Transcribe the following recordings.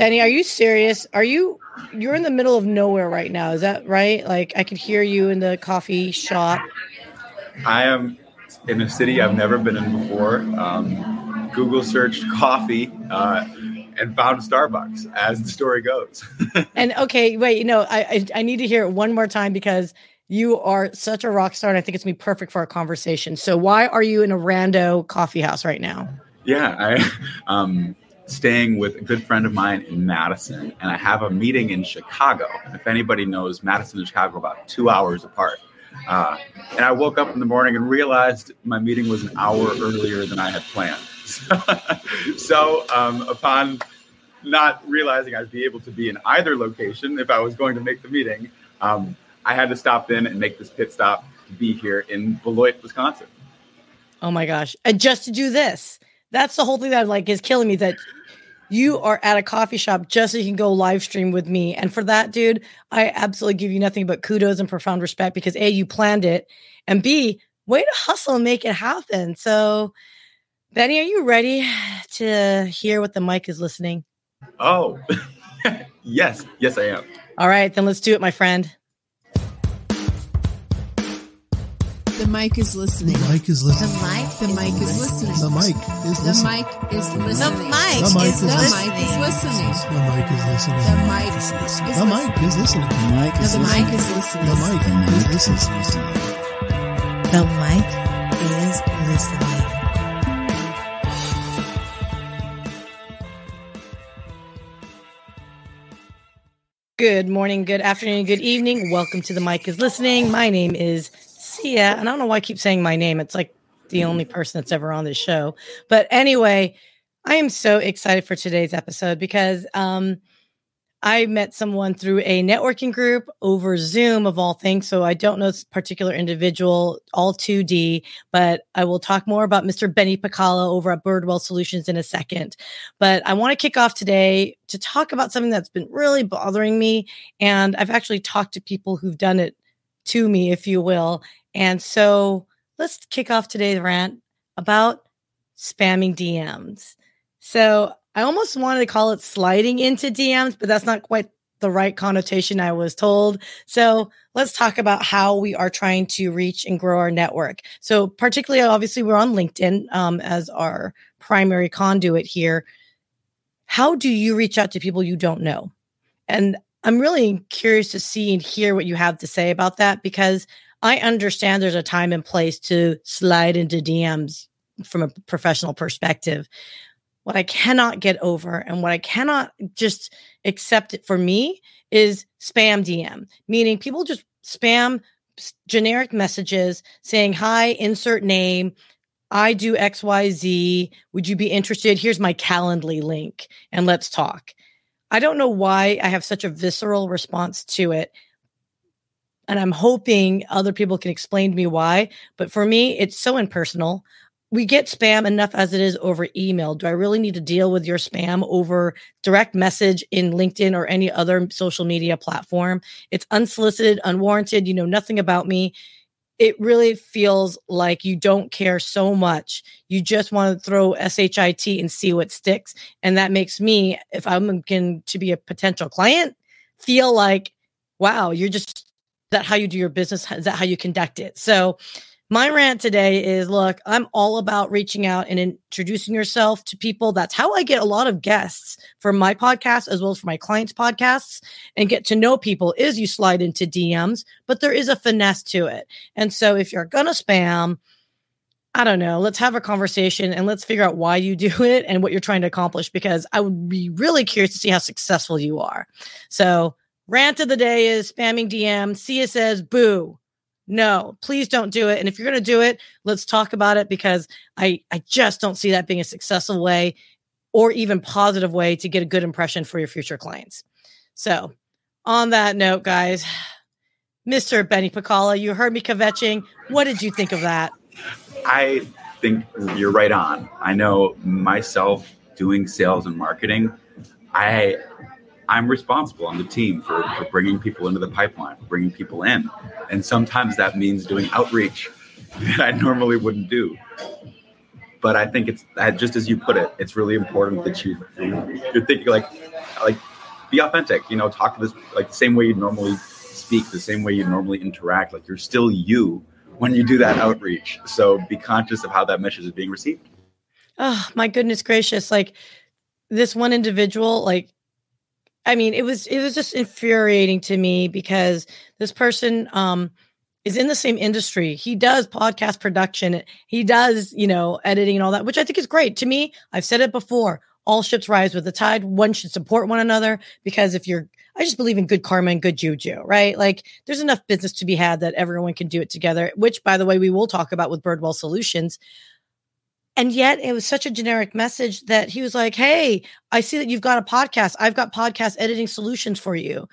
Benny, are you serious? Are you you're in the middle of nowhere right now? Is that right? Like I could hear you in the coffee shop. I am in a city I've never been in before. Um, Google searched coffee uh, and found Starbucks, as the story goes. and okay, wait, you know, I, I I need to hear it one more time because you are such a rock star, and I think it's gonna be perfect for our conversation. So, why are you in a rando coffee house right now? Yeah, I um staying with a good friend of mine in Madison, and I have a meeting in Chicago. If anybody knows, Madison and Chicago about two hours apart. Uh, and I woke up in the morning and realized my meeting was an hour earlier than I had planned. so, um, upon not realizing I'd be able to be in either location if I was going to make the meeting, um, I had to stop in and make this pit stop to be here in Beloit, Wisconsin. Oh my gosh. And just to do this. That's the whole thing that like is killing me that you are at a coffee shop just so you can go live stream with me. And for that, dude, I absolutely give you nothing but kudos and profound respect because A, you planned it, and B, way to hustle and make it happen. So, Benny, are you ready to hear what the mic is listening? Oh, yes. Yes, I am. All right, then let's do it, my friend. The mic is listening. The mic is listening. The mic. The mic is listening. The mic is The listening. mic is listening. The mic The mic is is The listening. mic is listening. The mic is listening. The mic is listening. The mic is listening. The mic is listening. The mic is listening. The mic is listening. Good morning, good afternoon, good evening. Welcome to the mic is listening. My name is Sia, and I don't know why I keep saying my name. It's like the only person that's ever on this show. But anyway, I am so excited for today's episode because um, I met someone through a networking group over Zoom, of all things. So I don't know this particular individual, all 2D, but I will talk more about Mr. Benny Pekala over at Birdwell Solutions in a second. But I want to kick off today to talk about something that's been really bothering me. And I've actually talked to people who've done it to me, if you will. And so let's kick off today's rant about spamming DMs. So I almost wanted to call it sliding into DMs, but that's not quite the right connotation I was told. So let's talk about how we are trying to reach and grow our network. So particularly, obviously, we're on LinkedIn um, as our primary conduit here. How do you reach out to people you don't know? And I'm really curious to see and hear what you have to say about that because I understand there's a time and place to slide into DMs from a professional perspective. What I cannot get over and what I cannot just accept it for me is spam DM, meaning people just spam generic messages saying, Hi, insert name. I do XYZ. Would you be interested? Here's my Calendly link and let's talk. I don't know why I have such a visceral response to it. And I'm hoping other people can explain to me why. But for me, it's so impersonal. We get spam enough as it is over email. Do I really need to deal with your spam over direct message in LinkedIn or any other social media platform? It's unsolicited, unwarranted. You know nothing about me. It really feels like you don't care so much. You just want to throw SHIT and see what sticks. And that makes me, if I'm going to be a potential client, feel like, wow, you're just that how you do your business? Is that how you conduct it? So, my rant today is look, I'm all about reaching out and introducing yourself to people. That's how I get a lot of guests for my podcast as well as for my clients' podcasts and get to know people is you slide into DMs, but there is a finesse to it. And so, if you're going to spam, I don't know. Let's have a conversation and let's figure out why you do it and what you're trying to accomplish because I would be really curious to see how successful you are. So, rant of the day is spamming DM. Sia says, boo. No, please don't do it. And if you're going to do it, let's talk about it because I, I just don't see that being a successful way or even positive way to get a good impression for your future clients. So, on that note, guys, Mr. Benny Pekala, you heard me kvetching. What did you think of that? I think you're right on. I know myself doing sales and marketing. I I'm responsible on the team for, for bringing people into the pipeline, bringing people in, and sometimes that means doing outreach that I normally wouldn't do. but I think it's just as you put it. It's really important that you you're thinking like like be authentic. You know, talk to this like the same way you normally speak, the same way you normally interact. Like you're still you when you do that outreach. So be conscious of how that message is being received. Oh my goodness gracious! Like this one individual, like I mean, it was it was just infuriating to me because this person um is in the same industry. He does podcast production. He does, you know, editing and all that, which I think is great. To me, I've said it before. All ships rise with the tide. One should support one another because if you're I just believe in good karma and good juju, right? Like there's enough business to be had that everyone can do it together, which by the way, we will talk about with Birdwell Solutions. And yet it was such a generic message that he was like, Hey, I see that you've got a podcast. I've got podcast editing solutions for you.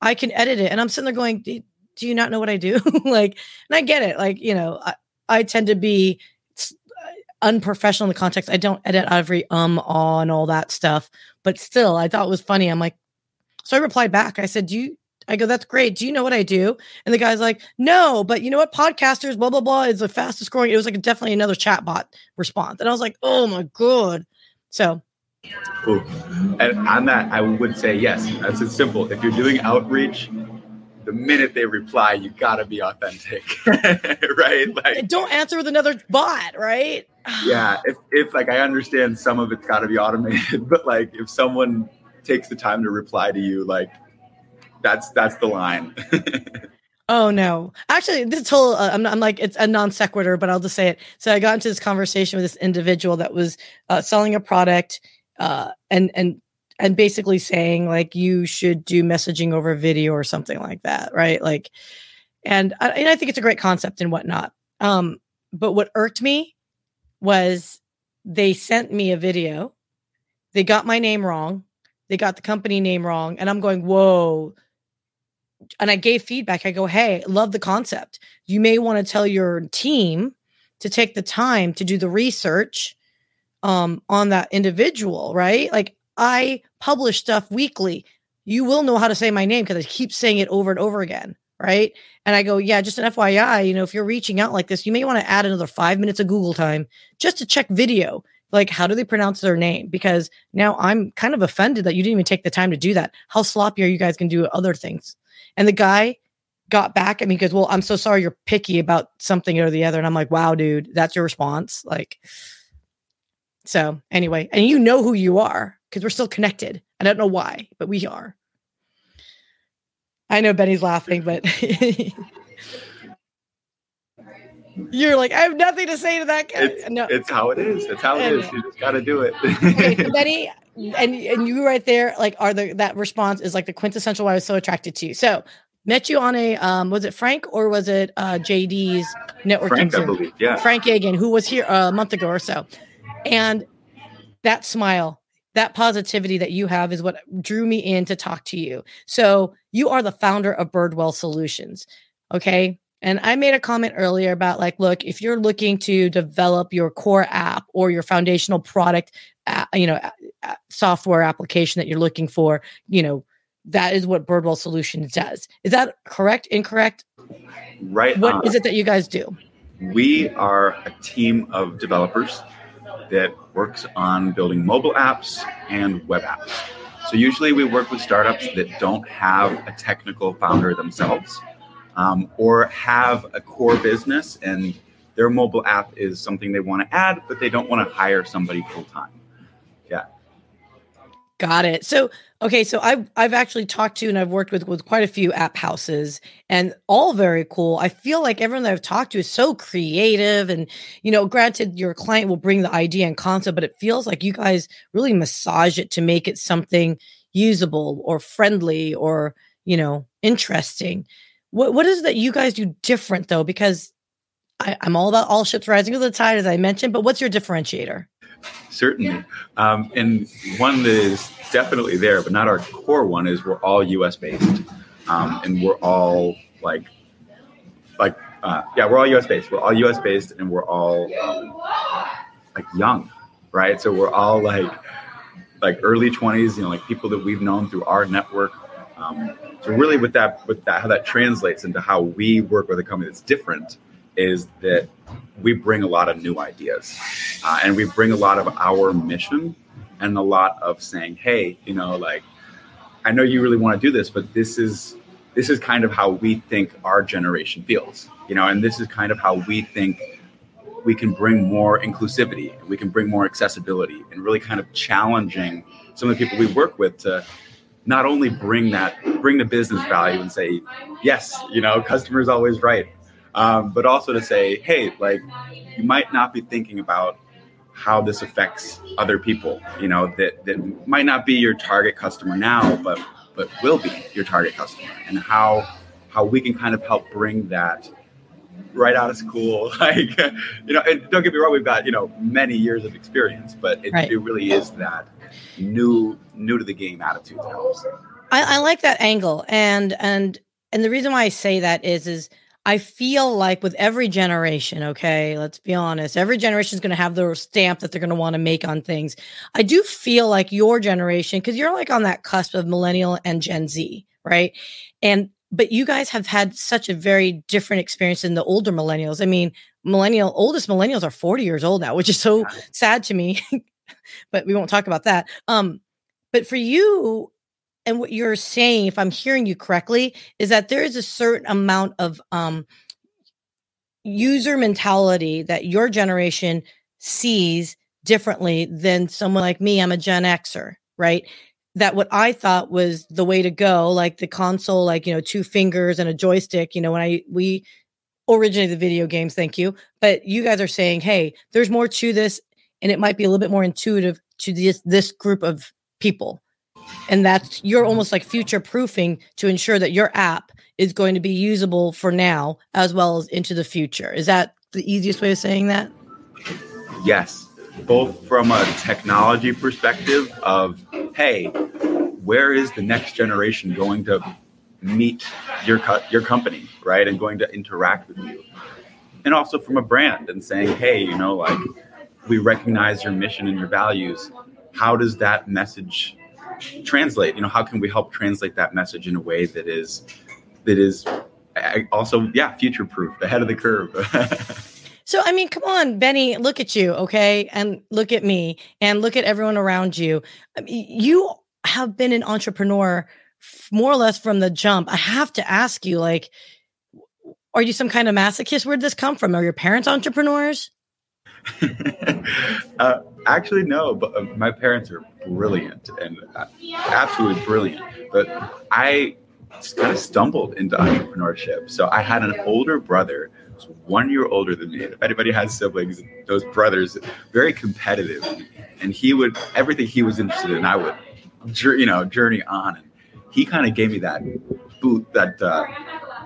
I can edit it. And I'm sitting there going, do, do you not know what I do? like, and I get it. Like, you know, I, I tend to be unprofessional in the context. I don't edit every um, on all that stuff, but still, I thought it was funny. I'm like, so I replied back. I said, do you, I go, that's great. Do you know what I do? And the guy's like, no, but you know what? Podcasters, blah, blah, blah, is the fastest growing. It was like definitely another chatbot response. And I was like, oh my God. So Ooh. And on that, I would say yes. That's it's simple. If you're doing outreach, the minute they reply, you gotta be authentic, right? Like, don't answer with another bot, right? yeah. If if like I understand some of it's got to be automated, but like if someone takes the time to reply to you, like that's that's the line. Oh no! Actually, this whole uh, I'm, I'm like it's a non sequitur, but I'll just say it. So I got into this conversation with this individual that was uh, selling a product, uh, and and and basically saying like you should do messaging over video or something like that, right? Like, and I, and I think it's a great concept and whatnot. Um, but what irked me was they sent me a video, they got my name wrong, they got the company name wrong, and I'm going, whoa and I gave feedback. I go, hey, love the concept. You may want to tell your team to take the time to do the research um, on that individual, right? Like I publish stuff weekly. You will know how to say my name because I keep saying it over and over again, right? And I go, yeah, just an FYI, you know, if you're reaching out like this, you may want to add another five minutes of Google time just to check video. Like, how do they pronounce their name? Because now I'm kind of offended that you didn't even take the time to do that. How sloppy are you guys going to do other things? And the guy got back at me because, well, I'm so sorry you're picky about something or the other. And I'm like, wow, dude, that's your response. Like, so anyway, and you know who you are because we're still connected. I don't know why, but we are. I know Benny's laughing, but you're like, I have nothing to say to that guy. it's, no. it's how it is. It's how it is. You just got to do it. okay, Benny, and and you right there, like, are the that response is like the quintessential why I was so attracted to you. So met you on a um was it Frank or was it uh JD's networking Frank, I believe. Yeah. Frank Yagan, who was here a month ago or so. And that smile, that positivity that you have is what drew me in to talk to you. So you are the founder of Birdwell Solutions. Okay. And I made a comment earlier about like, look, if you're looking to develop your core app or your foundational product, uh, you know, uh, software application that you're looking for, you know, that is what Birdwell Solutions does. Is that correct? Incorrect? Right. What on. is it that you guys do? We are a team of developers that works on building mobile apps and web apps. So usually we work with startups that don't have a technical founder themselves um, or have a core business and their mobile app is something they want to add, but they don't want to hire somebody full time. Yeah. Got it. So, okay, so I've I've actually talked to and I've worked with with quite a few app houses, and all very cool. I feel like everyone that I've talked to is so creative, and you know, granted, your client will bring the idea and concept, but it feels like you guys really massage it to make it something usable or friendly or you know interesting. What what is it that you guys do different though? Because I, I'm all about all ships rising with the tide, as I mentioned, but what's your differentiator? Certainly. Um, and one that is definitely there, but not our core one, is we're all US based. Um, and we're all like, like, uh, yeah, we're all US based. We're all US based and we're all um, like young, right? So we're all like, like early 20s, you know, like people that we've known through our network. Um, so really with that, with that, how that translates into how we work with a company that's different is that we bring a lot of new ideas. Uh, and we bring a lot of our mission and a lot of saying hey you know like i know you really want to do this but this is this is kind of how we think our generation feels you know and this is kind of how we think we can bring more inclusivity we can bring more accessibility and really kind of challenging some of the people we work with to not only bring that bring the business value and say yes you know customer's always right um, but also to say hey like you might not be thinking about how this affects other people you know that that might not be your target customer now but but will be your target customer. And how how we can kind of help bring that right out of school like you know and don't get me wrong we've got you know many years of experience but it, Right. it really is that new new to the game attitude that helps I, I like that angle, and and and the reason why I say that is is I feel like with every generation, okay, let's be honest, every generation is going to have their stamp that they're going to want to make on things. I do feel like your generation, because you're like on that cusp of millennial and Gen Z, right? And but you guys have had such a very different experience than the older millennials. I mean, millennial oldest millennials are 40 years old now, which is so sad to me. but we won't talk about that. Um, but for you, and what you're saying, if I'm hearing you correctly, is that there is a certain amount of um, user mentality that your generation sees differently than someone like me. I'm a Gen Xer, right? That what I thought was the way to go, like the console, like you know, two fingers and a joystick. You know, when I we originated the video games, thank you. But you guys are saying, hey, there's more to this, and it might be a little bit more intuitive to this this group of people and that's you're almost like future proofing to ensure that your app is going to be usable for now as well as into the future is that the easiest way of saying that Yes, both from a technology perspective of hey, where is the next generation going to meet your co- your company, right, and going to interact with you, and also from a brand and saying hey, you know, like we recognize your mission and your values. How does that message translate? You know, how can we help translate that message in a way that is that is also yeah future proof, ahead of the curve. so i mean come on benny look at you okay? And look at me and look at everyone around you. I mean, you have been an entrepreneur more or less from the jump. I have to ask you like are you some kind of masochist? Where'd this come from? Are your parents entrepreneurs? Uh, actually, no, but uh, my parents are brilliant and uh, absolutely brilliant. But I kind of stumbled into entrepreneurship. So I had an older brother who's one year older than me. If anybody has siblings, those brothers, very competitive. And he would, everything he was interested in, I would, you know, journey on. And he kind of gave me that boot, that uh,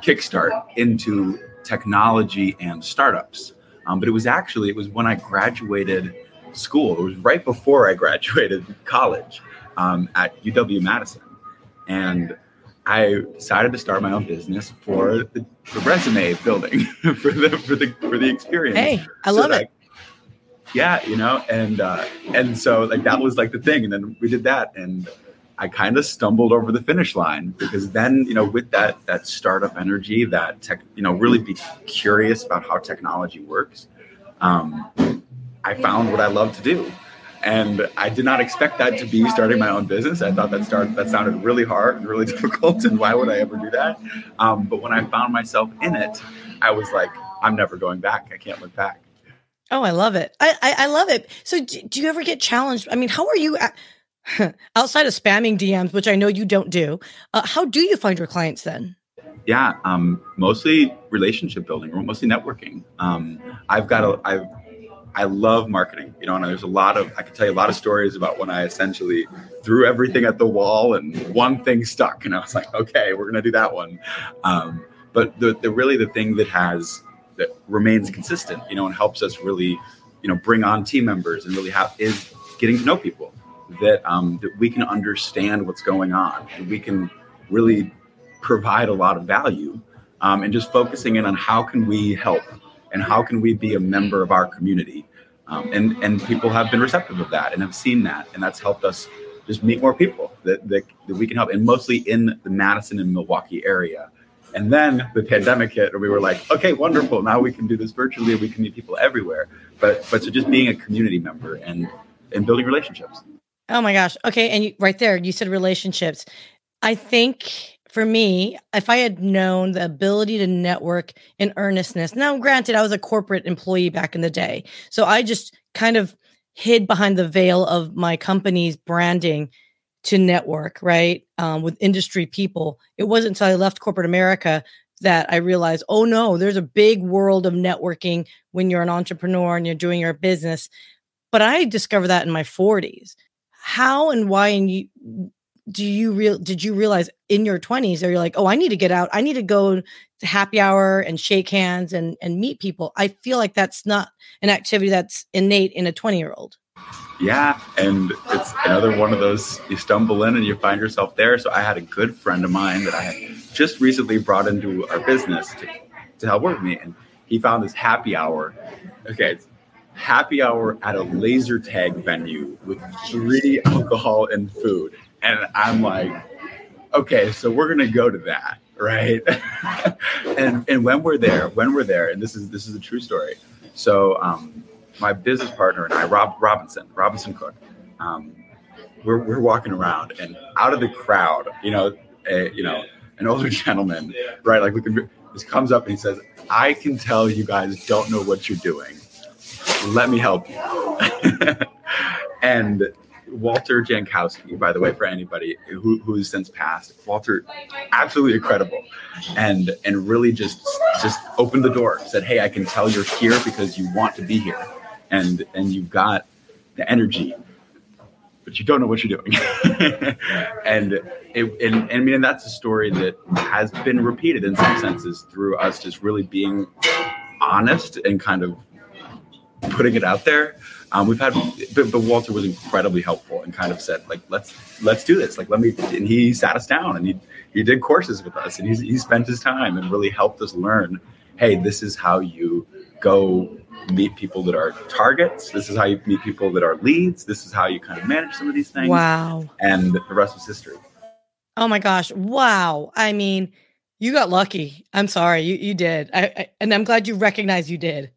kickstart into technology and startups. Um, but it was actually it was when I graduated school. It was right before I graduated college um, at UW Madison, and I decided to start my own business for the, the resume building for the for the for the experience. hey i So love that- it Yeah, you know, and uh, and so like that was like the thing, and then we did that, and I kind of stumbled over the finish line because then you know with that that startup energy, that tech, you know, really be curious about how technology works. Um, I found what I love to do, and I did not expect that to be starting my own business. I thought that start that sounded really hard and really difficult, and why would I ever do that? Um, but when I found myself in it, I was like, I'm never going back. I can't look back. Oh, I love it. I, I, I love it. So do, do you ever get challenged? I mean, how are you at, outside of spamming DMs, which I know you don't do? Uh, how do you find your clients then? yeah um mostly relationship building or mostly networking um i've got a i've i love marketing you know and there's a lot of i can tell you a lot of stories about when i essentially threw everything at the wall and one thing stuck and i was like okay we're gonna do that one. Um but the, the really the thing that has that remains consistent you know and helps us really you know bring on team members and really have is getting to know people that um that we can understand what's going on and we can really provide a lot of value um, and just focusing in on how can we help and how can we be a member of our community um, and and people have been receptive of that and have seen that and that's helped us just meet more people that, that, that we can help and mostly in the madison and milwaukee area And then the pandemic hit, and we were like, okay, wonderful. Now we can do this virtually. We can meet people everywhere. But but so just being a community member and and building relationships. Oh my gosh. Okay. And you, right there, you said relationships. I think for me, if I had known the ability to network in earnestness, now granted, I was a corporate employee back in the day. So I just kind of hid behind the veil of my company's branding to network, right? Um, with industry people. It wasn't until I left corporate America that I realized, oh no, there's a big world of networking when you're an entrepreneur and you're doing your business. But I discovered that in my 40s. How and why and you do you real did you realize in your 20s are you're like, oh, I need to get out. I need to go to happy hour and shake hands and and meet people. I feel like that's not an activity that's innate in a 20 year old. Yeah, and it's another one of those you stumble in and you find yourself there. So I had a good friend of mine that I had just recently brought into our business to, to help work with me, and he found this happy hour. Okay, happy hour at a laser tag venue with free alcohol and food, and I'm like, okay, so we're gonna go to that, right? and and when we're there, when we're there, and this is this is a true story. So um, my business partner and I, Rob Robinson, Robinson Cook, um, we're, we're walking around and out of the crowd, you know, a, you know, an older gentleman, right? Like can, this comes up and he says, I can tell you guys don't know what you're doing. Let me help you. and Walter Jankowski, by the way, for anybody who, who's since passed, Walter, absolutely incredible, and and really just just opened the door. Said, "Hey, I can tell you're here because you want to be here, and and you've got the energy, but you don't know what you're doing." and it, and, and I mean, and that's a story that has been repeated in some senses through us just really being honest and kind of putting it out there. Um, we've had, but, but Walter was incredibly helpful and kind of said, like, let's let's do this. Like, let me. And he sat us down and he he did courses with us and he's, he spent his time and really helped us learn. Hey, this is how you go meet people that are targets. This is how you meet people that are leads. This is how you kind of manage some of these things. Wow. And the rest was history. Oh my gosh. Wow. I mean, you got lucky. I'm sorry. You you did. I, I and I'm glad you recognize you did.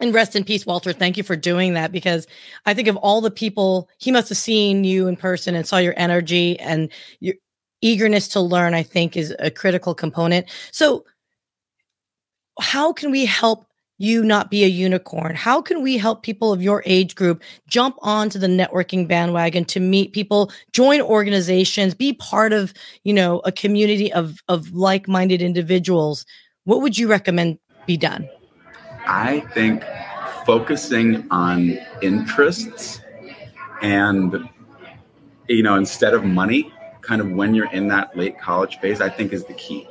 And rest in peace, Walter. Thank you for doing that because I think of all the people he must have seen you in person and saw your energy and your eagerness to learn, I think is a critical component. So, how can we help you not be a unicorn? How can we help people of your age group jump onto the networking bandwagon to meet people, join organizations, be part of, you know, a community of of like-minded individuals? What would you recommend be done? I think focusing on interests and you know instead of money kind of when you're in that late college phase i think is the key.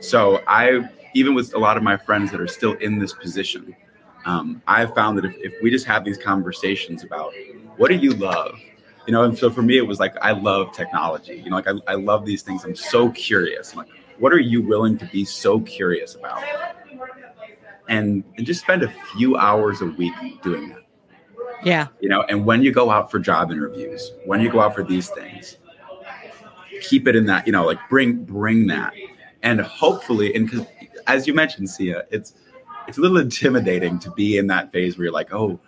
So i even with a lot of my friends that are still in this position um, i've found that if, if we just have these conversations about what do you love you know and so for me it was like i love technology. You know like i, I love these things. I'm so curious. I'm like what are you willing to be so curious about and, and just spend a few hours a week doing that Yeah. you know and when you go out for job interviews when you go out for these things keep it in that you know like bring bring that and hopefully and because as you mentioned sia it's it's a little intimidating to be in that phase where you're like oh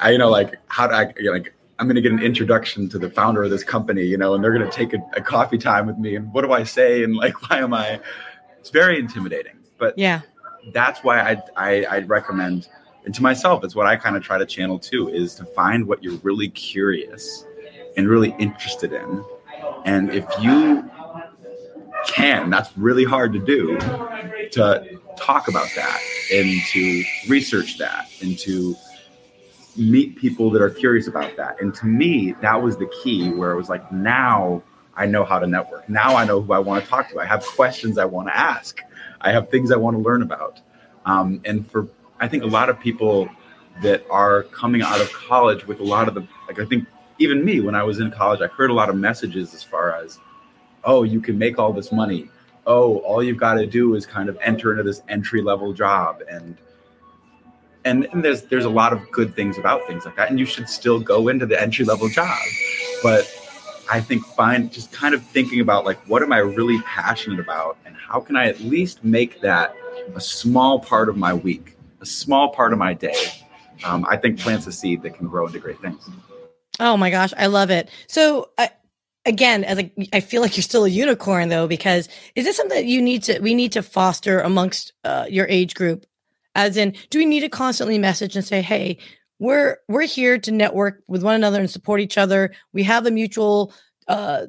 i you know like how do i you're like i'm going to get an introduction to the founder of this company you know and they're going to take a, a coffee time with me and what do i say and like why am i it's very intimidating but Yeah. That's why I, I I'd recommend, and to myself, it's what I kind of try to channel too, is to find what you're really curious and really interested in, and if you can, that's really hard to do, to talk about that and to research that and to meet people that are curious about that. And to me, that was the key where it was like, now I know how to network. Now I know who I want to talk to. I have questions I want to ask. I have things I want to learn about. Um, and for I think a lot of people that are coming out of college with a lot of the like I think even me when I was in college, I heard a lot of messages as far as, oh, you can make all this money. Oh, all you've got to do is kind of enter into this entry level job and and, and there's there's a lot of good things about things like that and you should still go into the entry level job but I think find just kind of thinking about like what am I really passionate about and how can I at least make that a small part of my week, a small part of my day. Um, I think plants a seed that can grow into great things. Oh my gosh, I love it. So I, again, as a, I feel like you're still a unicorn though, because is this something that you need to we need to foster amongst uh, your age group? As in, do we need to constantly message and say, "Hey, we're we're here to network with one another and support each other. We have a mutual uh,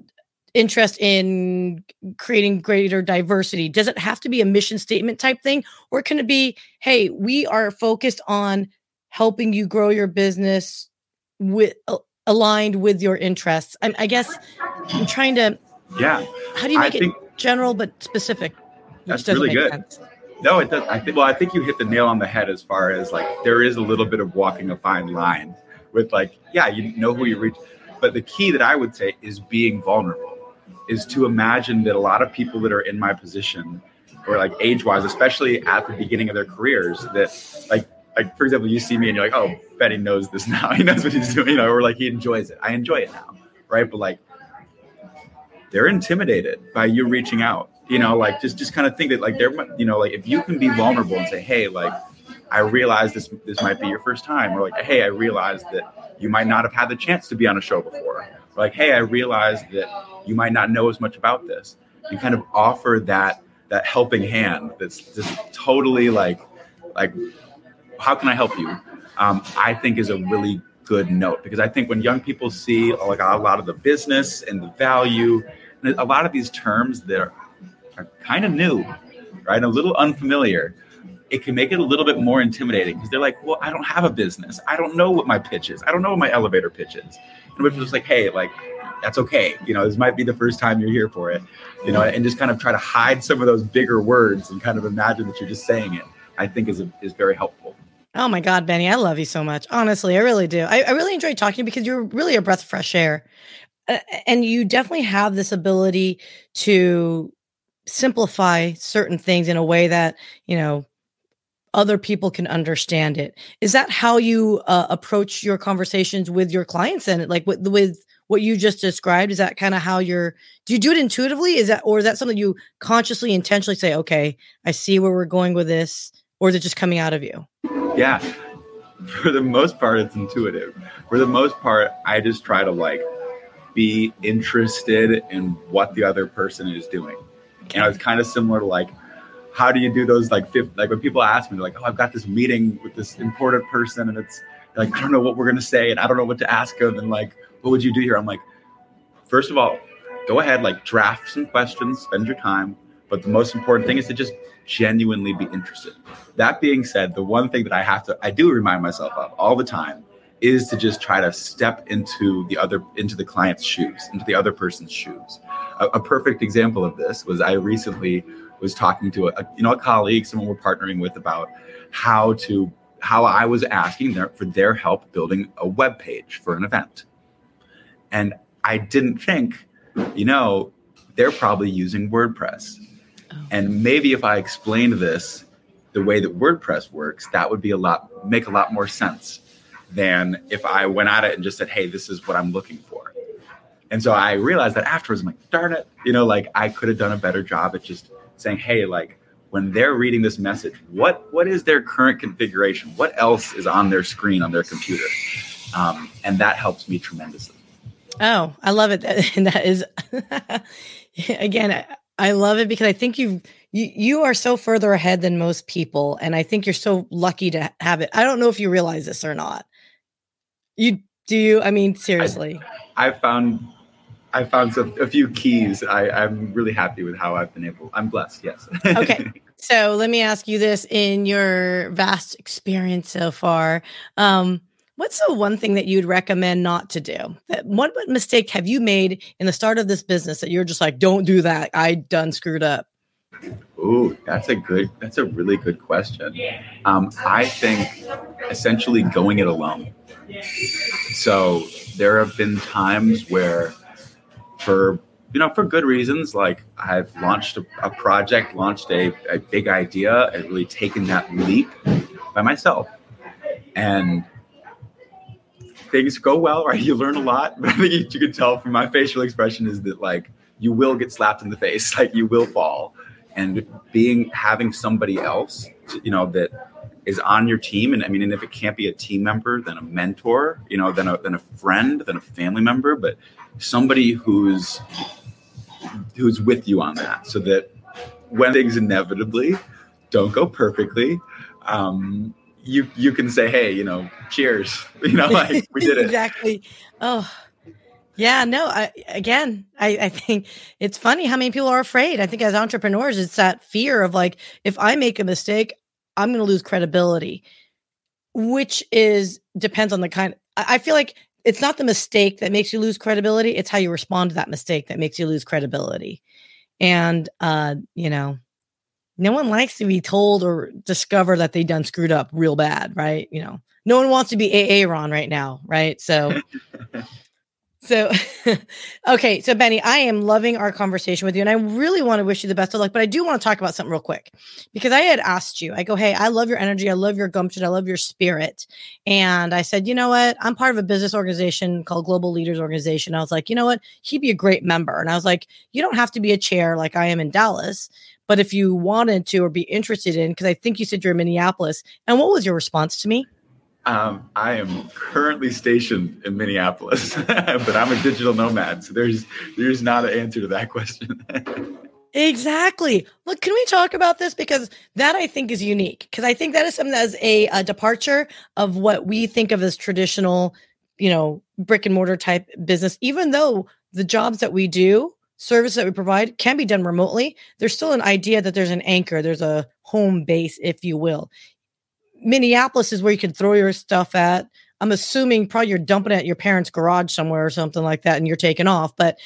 interest in creating greater diversity." Does it have to be a mission statement type thing, or can it be, "Hey, we are focused on helping you grow your business with aligned with your interests. I, I guess I'm trying to. Yeah. How do you make I it think general but specific? That's really good. sense. No, it does. I think. Well, I think you hit the nail on the head as far as like there is a little bit of walking a fine line with like, yeah, you know who you reach, but the key that I would say is being vulnerable, is to imagine that a lot of people that are in my position, or like age wise, especially at the beginning of their careers, that like like for example, you see me and you're like, oh, Betty knows this now. He knows what he's doing, you know, or like he enjoys it. I enjoy it now, right? But like they're intimidated by you reaching out you know like just just kind of think that like they're you know like if you can be vulnerable and say hey like i realize this this might be your first time or like hey i realize that you might not have had the chance to be on a show before. Or like hey i realize that you might not know as much about this and kind of offer that that helping hand that's just totally like like how can i help you? Um, i think is a really good note because i think when young people see like a lot of the business and the value and a lot of these terms that are, are kind of new right? A little unfamiliar. It can make it a little bit more intimidating because they're like well i don't have a business. I don't know what my pitch is. I don't know what my elevator pitch is. And we're just like hey like that's okay. You know this might be the first time you're here for it you know and just kind of try to hide some of those bigger words and kind of imagine that you're just saying it i think is, a, is very helpful. Oh my God, Benny, I love you so much. Honestly, I really do. I, I really enjoy talking to you because you're really a breath of fresh air. Uh, and you definitely have this ability to simplify certain things in a way that, you know, other people can understand it. Is that how you uh, approach your conversations with your clients and like with, with what you just described? Is that kind of how you're, do you do it intuitively? Is that, or is that something you consciously, intentionally say, okay, I see where we're going with this? Or is it just coming out of you? yeah for the most part it's intuitive for the most part i just try to like be interested in what the other person is doing and it's kind of similar to like how do you do those like fifth like when people ask me they're like oh i've got this meeting with this important person and it's like i don't know what we're going to say and i don't know what to ask them and like what would you do here? I'm like first of all go ahead like draft some questions spend your time but the most important thing is to just genuinely be interested. That being said the one thing that i have to i do remind myself of all the time is to just try to step into the other into the client's shoes into the other person's shoes. A, a perfect example of this was i recently was talking to a you know a colleague someone we're partnering with about how to how i was asking their, for their help building a web page for an event. And i didn't think you know they're probably using wordpress. Oh. And maybe if i explained this the way that wordpress works that would be a lot make a lot more sense than if i went at it and just said hey this is what i'm looking for and so i realized that afterwards i'm like darn it you know like i could have done a better job at just saying hey like when they're reading this message what what is their current configuration what else is on their screen on their computer um, and that helps me tremendously Oh, I love it. And that is again, I, I love it because I think you you you are so further ahead than most people, and I think you're so lucky to have it. I don't know if you realize this or not. You do you? I mean, seriously. i found i found some, a few keys I, i'm really happy with how i've been able i'm blessed yes Okay. So let me ask you this: in your vast experience so far, um, what's the one thing that you'd recommend not to do? That what, what mistake have you made in the start of this business that you're just like, don't do that? I done screwed up. Ooh, that's a good. That's a really good question. Um, I think essentially going it alone. So there have been times where, for you know, for good reasons, like I've launched a, a project, launched a, a big idea, and really taken that leap by myself, and things go well, right? You learn a lot, but I think you can tell from my facial expression is that like you will get slapped in the face, like you will fall, and being having somebody else, you know, that is on your team, and I mean, and if it can't be a team member, then a mentor, you know, then a then a friend, then a family member, but somebody who's who's with you on that, so that when things inevitably don't go perfectly, um, you you can say, hey, you know, cheers, you know, like we did it. exactly. Oh, yeah. No. I, again, I, I think it's funny how many people are afraid. I think as entrepreneurs, it's that fear of like, if I make a mistake, I'm going to lose credibility, which is depends on the kind. I feel like it's not the mistake that makes you lose credibility; it's how you respond to that mistake that makes you lose credibility. And uh, you know, no one likes to be told or discover that they done screwed up real bad, right? You know, no one wants to be AA Ron right now, right? So, so okay, so Benny, I am loving our conversation with you, and I really want to wish you the best of luck. But I do want to talk about something real quick because I had asked you, I go, hey, I love your energy, I love your gumption, I love your spirit, and I said, you know what, I'm part of a business organization called Global Leaders Organization. I was like, you know what, he'd be a great member, and I was like, you don't have to be a chair like I am in Dallas. But if you wanted to or be interested in, because I think you said you're in Minneapolis, and what was your response to me? Um, I am currently stationed in Minneapolis, but I'm a digital nomad, so there's there's not an answer to that question. Exactly. Look, can we talk about this because that I think is unique because I think that is something that is a, a departure of what we think of as traditional, you know, brick and mortar type business. Even though the jobs that we do, service that we provide can be done remotely, there's still an idea that there's an anchor, there's a home base, if you will. Minneapolis is where you can throw your stuff at. I'm assuming probably you're dumping it at your parents' garage somewhere or something like that, and you're taking off. But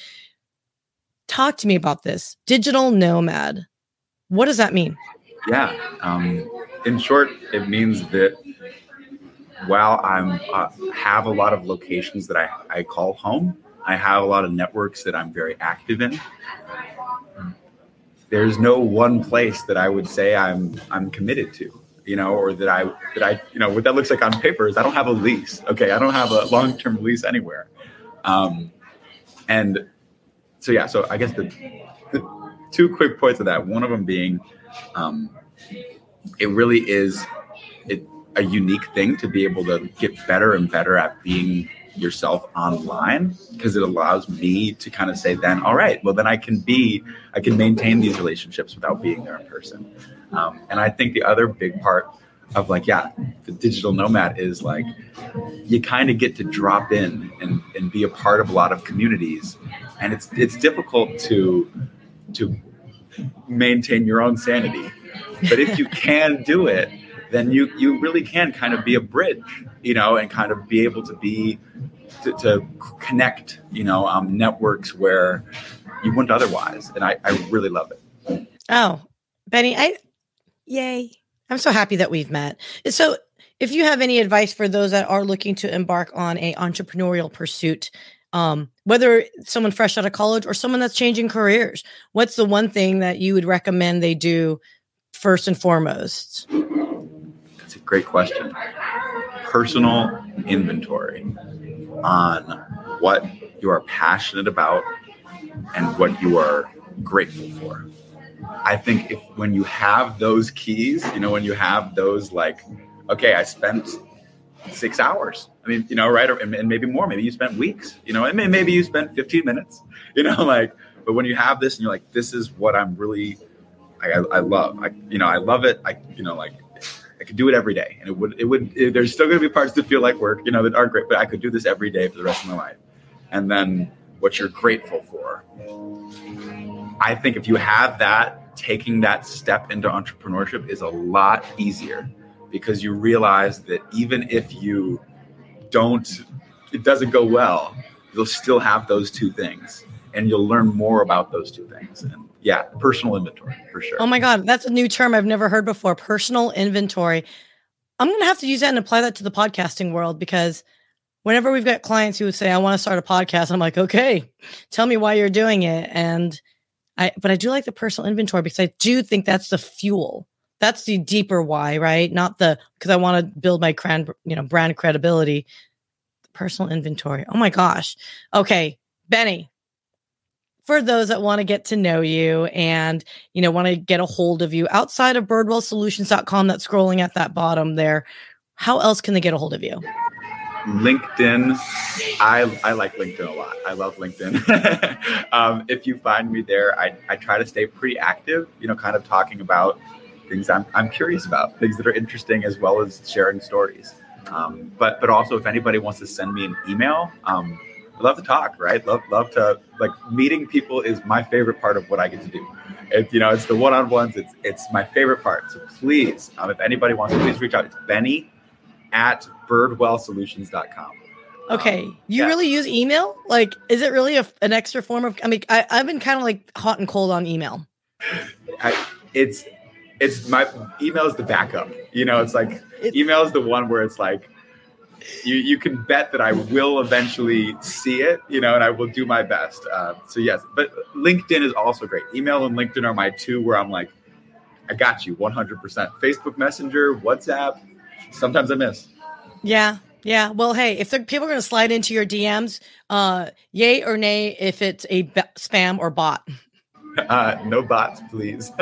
talk to me about this digital nomad. What does that mean? yeah, um, in short, it means that while I'm uh, have a lot of locations that I, I call home, I have a lot of networks that I'm very active in. There's no one place that I would say I'm I'm committed to, you know, or that I that I you know what that looks like on paper is I don't have a lease. Okay, I don't have a long term lease anywhere, um, and so yeah. So I guess the, the two quick points of that. One of them being, um, it really is it a unique thing to be able to get better and better at being yourself online because it allows me to kind of say then all right well then i can be i can maintain these relationships without being there in person um, and i think the other big part of like yeah the digital nomad is like you kind of get to drop in and, and be a part of a lot of communities. And it's it's difficult to to maintain your own sanity. But if you can do it then you you really can kind of be a bridge you know and kind of be able to be to, to connect you know um, networks where you wouldn't otherwise. And I, I really love it. Oh, Benny, I yay. I'm so happy that we've met. So if you have any advice for those that are looking to embark on a entrepreneurial pursuit, um, whether someone fresh out of college or someone that's changing careers, what's the one thing that you would recommend they do first and foremost? That's a great question. Personal inventory on what you are passionate about and what you are grateful for. I think if when you have those keys, you know, when you have those like, okay, I spent six hours. I mean, you know, right, and, and maybe more. Maybe you spent weeks. You know, and maybe you spent 15 minutes. You know, like, but when you have this and you're like, this is what I'm really, I, I, I love. I, you know, I love it. I, you know, like I could do it every day, and it would it would it, there's still going to be parts that feel like work, you know, that aren't great, but I could do this every day for the rest of my life. And then what you're grateful for. I think if you have that, taking that step into entrepreneurship is a lot easier because you realize that even if you don't, it doesn't go well, you'll still have those two things, and you'll learn more about those two things. And yeah, personal inventory for sure. Oh my God, that's a new term I've never heard before personal inventory. I'm going to have to use that and apply that to the podcasting world because whenever we've got clients who would say, I want to start a podcast, I'm like, okay, tell me why you're doing it. And I, but I do like the personal inventory because I do think that's the fuel. That's the deeper why, right? Not the, because I want to build my brand, you know, brand credibility. personal inventory. Oh my gosh. Okay, Benny. For those that want to get to know you and you know want to get a hold of you outside of birdwellsolutions.com that's scrolling at that bottom there, how else can they get a hold of you? LinkedIn. I I like LinkedIn a lot. I love LinkedIn. um, if you find me there, I, I try to stay pretty active. You know, kind of talking about things I'm I'm curious about, things that are interesting, as well as sharing stories. Um, but but also, if anybody wants to send me an email, um, I love to talk. Right? Love love to like meeting people is my favorite part of what I get to do. It, you know, it's the one on ones. It's it's my favorite part. So please, um, if anybody wants, to, please reach out. It's Benny at birdwellsolutions.com. Okay, Um, you yeah. really use email? Like, is it really a, an extra form of? I mean, I, I've been kind of like hot and cold on email. I, it's it's my email is the backup. You know, it's like It- email is the one where it's like you you can bet that I will eventually see it. You know, and I will do my best. Uh, so yes, but LinkedIn is also great. Email and LinkedIn are my two where I'm like, I got you 100. percent Facebook Messenger, WhatsApp. Sometimes I miss. Yeah, yeah. Well, hey, if people are going to slide into your DMs, uh, yay or nay if it's a b- spam or bot. Uh, no bots, please.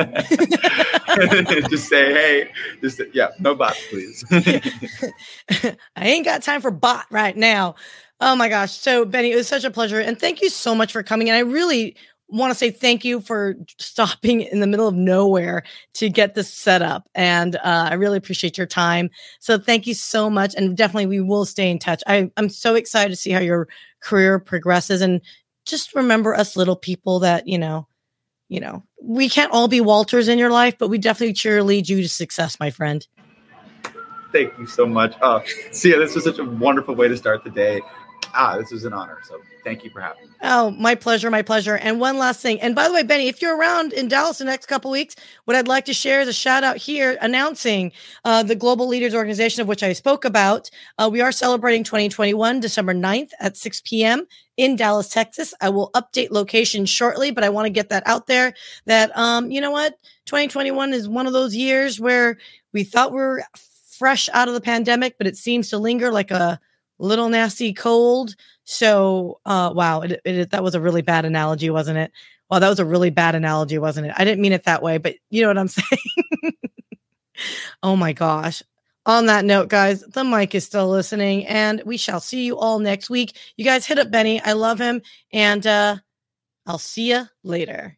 just say, hey, just yeah, no bots, please. I ain't got time for bot right now. Oh my gosh. So, Benny, it was such a pleasure. And thank you so much for coming. And I really want to say thank you for stopping in the middle of nowhere to get this set up. And uh, I really appreciate your time. So, thank you so much. And definitely, we will stay in touch. I, I'm so excited to see how your career progresses. And just remember us little people that, you know, you know, we can't all be Walters in your life, but we definitely cheerlead you to success, my friend. Thank you so much. Sia, this was such a wonderful way to start the day. Ah, this was an honor. So thank you for having me. Oh, my pleasure, my pleasure. And one last thing. And by the way, Benny, if you're around in Dallas the next couple weeks, what I'd like to share is a shout out here announcing uh, the Global Leaders Organization of which I spoke about. Uh, we are celebrating 2021, December 9th at 6 p.m. in Dallas, Texas. I will update location shortly, but I want to get that out there that, um, you know what? 2021 is one of those years where we thought we were fresh out of the pandemic, but it seems to linger like a little nasty cold. So, uh, wow, it, it, that was a really bad analogy, wasn't it? Well, that was a really bad analogy, wasn't it? I didn't mean it that way, but you know what I'm saying? oh my gosh. On that note, guys, the mic is still listening, and we shall see you all next week. You guys hit up Benny. I love him, and uh, I'll see you later.